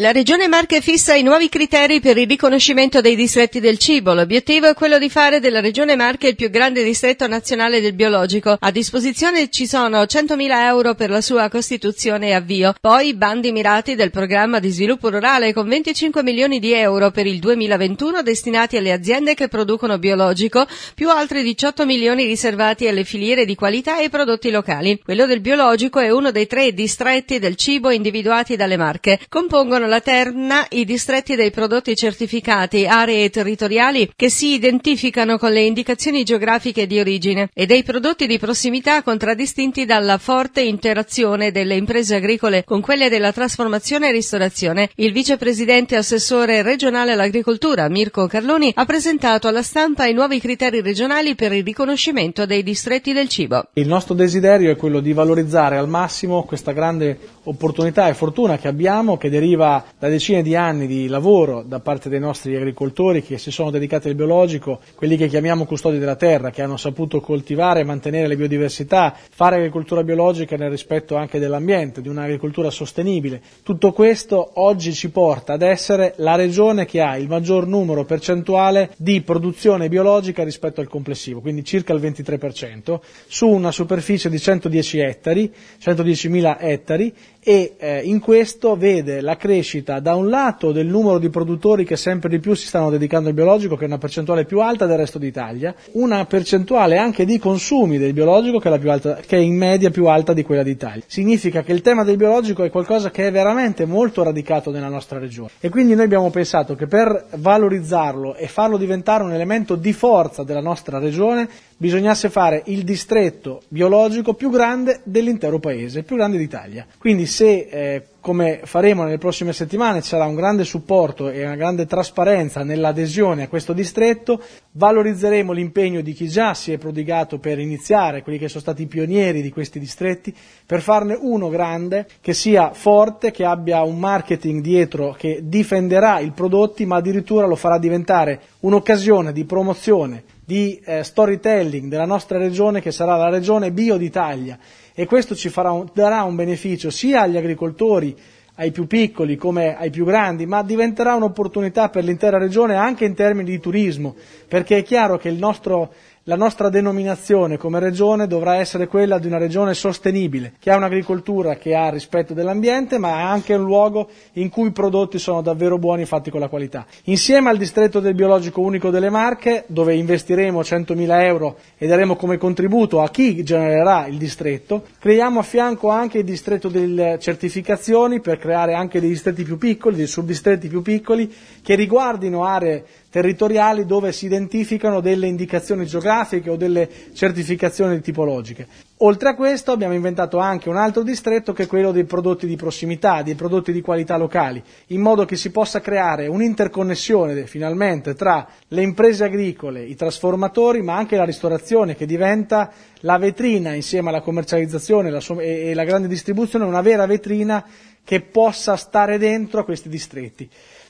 La Regione Marche fissa i nuovi criteri per il riconoscimento dei distretti del cibo. L'obiettivo è quello di fare della Regione Marche il più grande distretto nazionale del biologico. A disposizione ci sono 100.000 euro per la sua costituzione e avvio. Poi bandi mirati del programma di sviluppo rurale con 25 milioni di euro per il 2021 destinati alle aziende che producono biologico, più altri 18 milioni riservati alle filiere di qualità e prodotti locali. Quello del biologico è uno dei tre distretti del cibo individuati dalle Marche. Compongono la terna i distretti dei prodotti certificati, aree territoriali che si identificano con le indicazioni geografiche di origine e dei prodotti di prossimità contraddistinti dalla forte interazione delle imprese agricole con quelle della trasformazione e ristorazione. Il vicepresidente assessore regionale all'agricoltura Mirko Carloni ha presentato alla stampa i nuovi criteri regionali per il riconoscimento dei distretti del cibo. Il nostro desiderio è quello di valorizzare al massimo questa grande opportunità e fortuna che abbiamo che deriva da decine di anni di lavoro da parte dei nostri agricoltori che si sono dedicati al biologico, quelli che chiamiamo custodi della terra, che hanno saputo coltivare e mantenere le biodiversità, fare agricoltura biologica nel rispetto anche dell'ambiente, di un'agricoltura sostenibile. Tutto questo oggi ci porta ad essere la regione che ha il maggior numero percentuale di produzione biologica rispetto al complessivo, quindi circa il 23%, su una superficie di 110 ettari, 110.000 ettari e eh, in questo vede la crescita da un lato del numero di produttori che sempre di più si stanno dedicando al biologico, che è una percentuale più alta del resto d'Italia, una percentuale anche di consumi del biologico che è, alta, che è in media più alta di quella d'Italia. Significa che il tema del biologico è qualcosa che è veramente molto radicato nella nostra regione e quindi noi abbiamo pensato che per valorizzarlo e farlo diventare un elemento di forza della nostra regione bisognasse fare il distretto biologico più grande dell'intero paese, più grande d'Italia. Quindi se eh, come faremo nelle prossime settimane ci sarà un grande supporto e una grande trasparenza nell'adesione a questo distretto, valorizzeremo l'impegno di chi già si è prodigato per iniziare, quelli che sono stati i pionieri di questi distretti, per farne uno grande, che sia forte, che abbia un marketing dietro che difenderà i prodotti, ma addirittura lo farà diventare un'occasione di promozione di eh, storytelling della nostra regione che sarà la regione bio d'Italia. E questo ci un, darà un beneficio sia agli agricoltori, ai più piccoli come ai più grandi, ma diventerà un'opportunità per l'intera regione anche in termini di turismo, perché è chiaro che il nostro la nostra denominazione come regione dovrà essere quella di una regione sostenibile, che ha un'agricoltura che ha rispetto dell'ambiente, ma ha anche un luogo in cui i prodotti sono davvero buoni e fatti con la qualità. Insieme al distretto del biologico unico delle Marche, dove investiremo 100.000 euro e daremo come contributo a chi genererà il distretto, creiamo a fianco anche il distretto delle certificazioni per creare anche dei distretti più piccoli, dei subdistretti più piccoli, che riguardino aree territoriali dove si identificano delle indicazioni geografiche o delle certificazioni tipologiche. Oltre a questo abbiamo inventato anche un altro distretto che è quello dei prodotti di prossimità, dei prodotti di qualità locali, in modo che si possa creare un'interconnessione finalmente tra le imprese agricole, i trasformatori, ma anche la ristorazione che diventa la vetrina insieme alla commercializzazione e la grande distribuzione, una vera vetrina che possa stare dentro a questi distretti.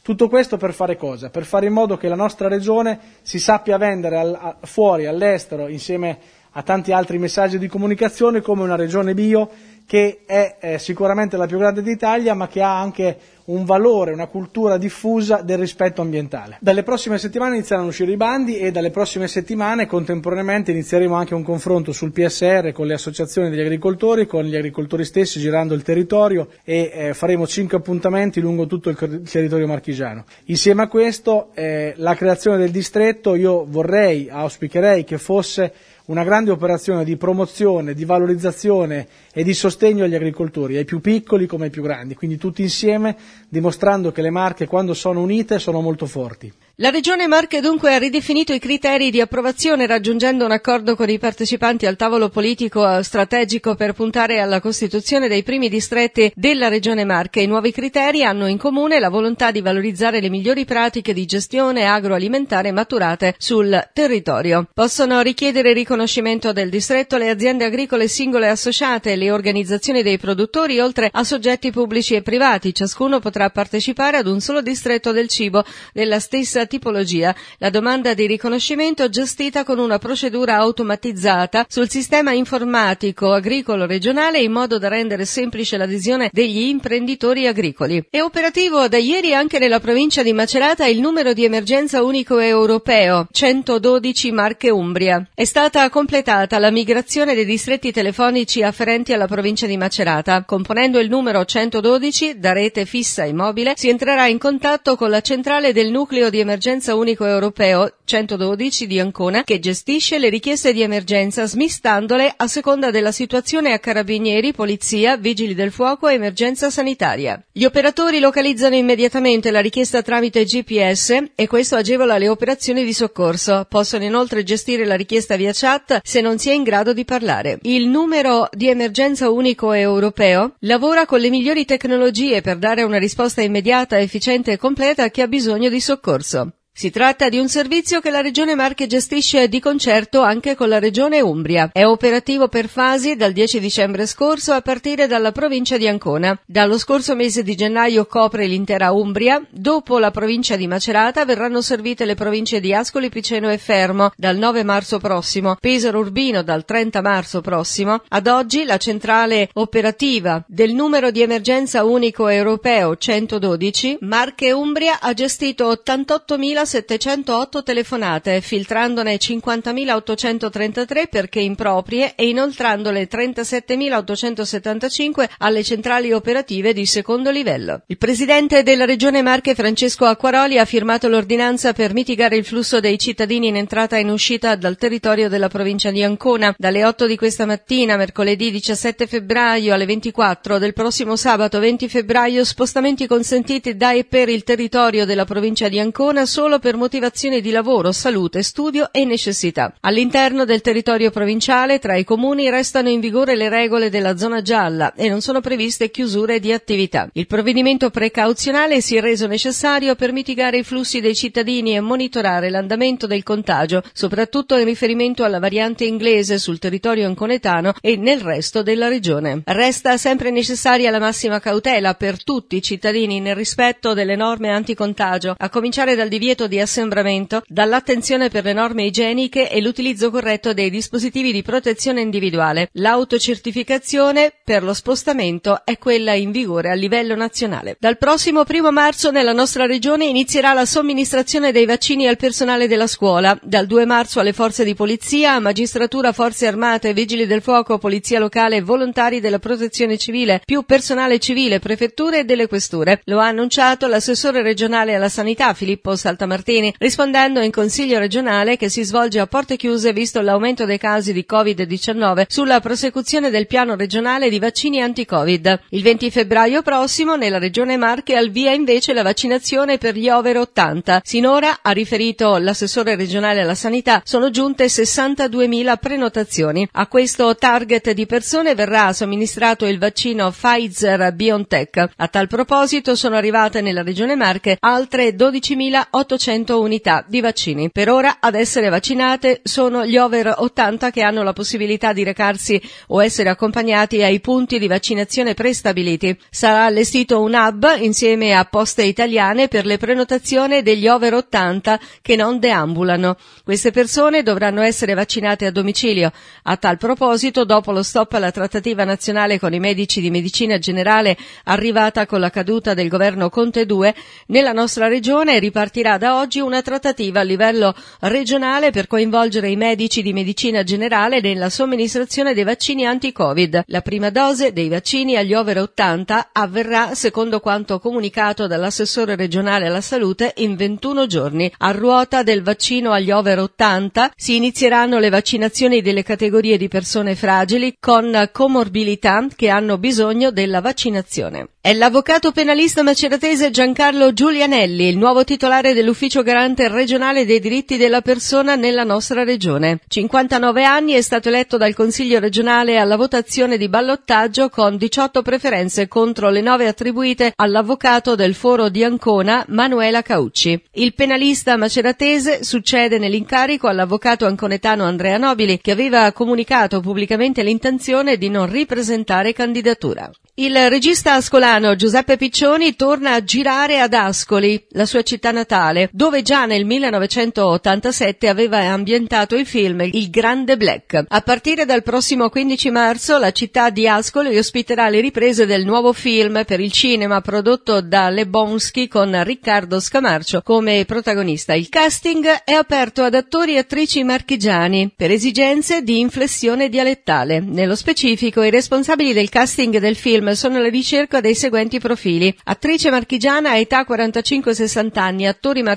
Tutto questo per fare cosa? Per fare in modo che la nostra regione si sappia vendere al, a, fuori, all'estero, insieme a tanti altri messaggi di comunicazione come una regione bio che è eh, sicuramente la più grande d'Italia, ma che ha anche un valore, una cultura diffusa del rispetto ambientale. Dalle prossime settimane inizieranno a uscire i bandi e dalle prossime settimane contemporaneamente inizieremo anche un confronto sul PSR con le associazioni degli agricoltori, con gli agricoltori stessi girando il territorio e eh, faremo cinque appuntamenti lungo tutto il territorio marchigiano. Insieme a questo eh, la creazione del distretto io vorrei, auspicherei che fosse una grande operazione di promozione, di valorizzazione e di sostegno agli agricoltori, ai più piccoli come ai più grandi, quindi tutti insieme dimostrando che le marche quando sono unite sono molto forti. La Regione Marche dunque ha ridefinito i criteri di approvazione raggiungendo un accordo con i partecipanti al tavolo politico strategico per puntare alla costituzione dei primi distretti della Regione Marche. I nuovi criteri hanno in comune la volontà di valorizzare le migliori pratiche di gestione agroalimentare maturate sul territorio. Possono richiedere riconoscimento del distretto le aziende agricole singole associate le organizzazioni dei produttori oltre a soggetti pubblici e privati. Ciascuno potrà partecipare ad un solo distretto del cibo della stessa tipologia, la domanda di riconoscimento gestita con una procedura automatizzata sul sistema informatico agricolo regionale in modo da rendere semplice l'adesione degli imprenditori agricoli. È operativo da ieri anche nella provincia di Macerata il numero di emergenza unico europeo 112 Marche Umbria. È stata completata la migrazione dei distretti telefonici afferenti alla provincia di Macerata. Componendo il numero 112 da rete fissa e mobile si entrerà in contatto con la centrale del nucleo di emergenza unico europeo 112 di Ancona che gestisce le richieste di emergenza smistandole a seconda della situazione a carabinieri, polizia, vigili del fuoco e emergenza sanitaria. Gli operatori localizzano immediatamente la richiesta tramite GPS e questo agevola le operazioni di soccorso. Possono inoltre gestire la richiesta via chat se non si è in grado di parlare. Il numero di emergenza unico europeo lavora con le migliori tecnologie per dare una risposta immediata, efficiente e completa a chi ha bisogno di soccorso. Si tratta di un servizio che la Regione Marche gestisce di concerto anche con la Regione Umbria. È operativo per fasi dal 10 dicembre scorso a partire dalla provincia di Ancona. Dallo scorso mese di gennaio copre l'intera Umbria. Dopo la provincia di Macerata verranno servite le province di Ascoli, Piceno e Fermo dal 9 marzo prossimo, Pesaro Urbino dal 30 marzo prossimo. Ad oggi la centrale operativa del numero di emergenza unico europeo 112 Marche Umbria ha gestito 88.000 708 telefonate, filtrandone 50.833 perché improprie e inoltrandole 37.875 alle centrali operative di secondo livello. Il presidente della Regione Marche Francesco Acquaroli ha firmato l'ordinanza per mitigare il flusso dei cittadini in entrata e in uscita dal territorio della provincia di Ancona. Dalle 8 di questa mattina, mercoledì 17 febbraio alle 24 del prossimo sabato 20 febbraio, spostamenti consentiti da e per il territorio della provincia di Ancona solo per motivazioni di lavoro, salute, studio e necessità. All'interno del territorio provinciale, tra i comuni, restano in vigore le regole della zona gialla e non sono previste chiusure di attività. Il provvedimento precauzionale si è reso necessario per mitigare i flussi dei cittadini e monitorare l'andamento del contagio, soprattutto in riferimento alla variante inglese sul territorio anconetano e nel resto della regione. Resta sempre necessaria la massima cautela per tutti i cittadini nel rispetto delle norme anticontagio, a cominciare dal divieto di assembramento, dall'attenzione per le norme igieniche e l'utilizzo corretto dei dispositivi di protezione individuale. L'autocertificazione per lo spostamento è quella in vigore a livello nazionale. Dal prossimo primo marzo nella nostra regione inizierà la somministrazione dei vaccini al personale della scuola. Dal 2 marzo alle forze di polizia, magistratura, forze armate, vigili del fuoco, polizia locale e volontari della protezione civile, più personale civile, prefetture e delle questure. Lo ha annunciato l'assessore regionale alla sanità Filippo Saltamartini Martini, rispondendo in Consiglio regionale che si svolge a porte chiuse visto l'aumento dei casi di Covid-19 sulla prosecuzione del piano regionale di vaccini anti-Covid. Il 20 febbraio prossimo nella regione Marche al via invece la vaccinazione per gli over 80. Sinora, ha riferito l'assessore regionale alla sanità, sono giunte 62.000 prenotazioni. A questo target di persone verrà somministrato il vaccino Pfizer BioNTech. A tal proposito sono arrivate nella regione Marche altre 12.800 100 unità di vaccini. Per ora ad essere vaccinate sono gli over 80 che hanno la possibilità di recarsi o essere accompagnati ai punti di vaccinazione prestabiliti. Sarà allestito un hub insieme a Poste Italiane per le prenotazioni degli over 80 che non deambulano. Queste persone dovranno essere vaccinate a domicilio. A tal proposito, dopo lo stop alla trattativa nazionale con i medici di medicina generale arrivata con la caduta del governo Conte 2, nella nostra regione ripartirà da oggi una trattativa a livello regionale per coinvolgere i medici di medicina generale nella somministrazione dei vaccini anti-Covid. La prima dose dei vaccini agli over 80 avverrà, secondo quanto comunicato dall'assessore regionale alla salute, in 21 giorni. A ruota del vaccino agli over 80 si inizieranno le vaccinazioni delle categorie di persone fragili con comorbilità che hanno bisogno della vaccinazione. È l'avvocato penalista maceratese Giancarlo Giulianelli, il nuovo titolare dell'ufficio garante regionale dei diritti della persona nella nostra regione. 59 anni è stato eletto dal Consiglio regionale alla votazione di ballottaggio con 18 preferenze contro le 9 attribuite all'avvocato del foro di Ancona Manuela Caucci. Il penalista maceratese succede nell'incarico all'avvocato anconetano Andrea Nobili che aveva comunicato pubblicamente l'intenzione di non ripresentare candidatura. Il regista ascolano Giuseppe Piccioni torna a girare ad Ascoli, la sua città natale. Dove già nel 1987 aveva ambientato il film Il Grande Black. A partire dal prossimo 15 marzo la città di Ascoli ospiterà le riprese del nuovo film per il cinema prodotto da Lebonsky con Riccardo Scamarcio come protagonista. Il casting è aperto ad attori e attrici marchigiani per esigenze di inflessione dialettale. Nello specifico i responsabili del casting del film sono alla ricerca dei seguenti profili. Attrice marchigiana età 45-60 anni, attori marchigiani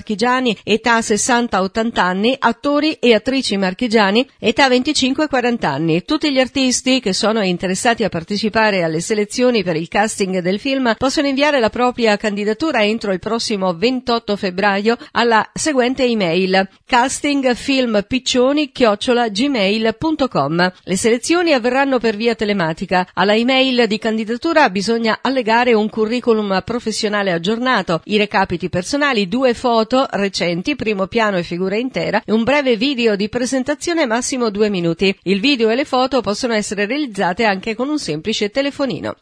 età 60-80 anni, attori e attrici marchigiani età 25-40 anni. Tutti gli artisti che sono interessati a partecipare alle selezioni per il casting del film possono inviare la propria candidatura entro il prossimo 28 febbraio alla seguente email castingfilmpiccioni-gmail.com Le selezioni avverranno per via telematica. Alla email di candidatura bisogna allegare un curriculum professionale aggiornato, i recapiti personali, due foto recenti, primo piano e figura intera, e un breve video di presentazione massimo due minuti. Il video e le foto possono essere realizzate anche con un semplice telefonino.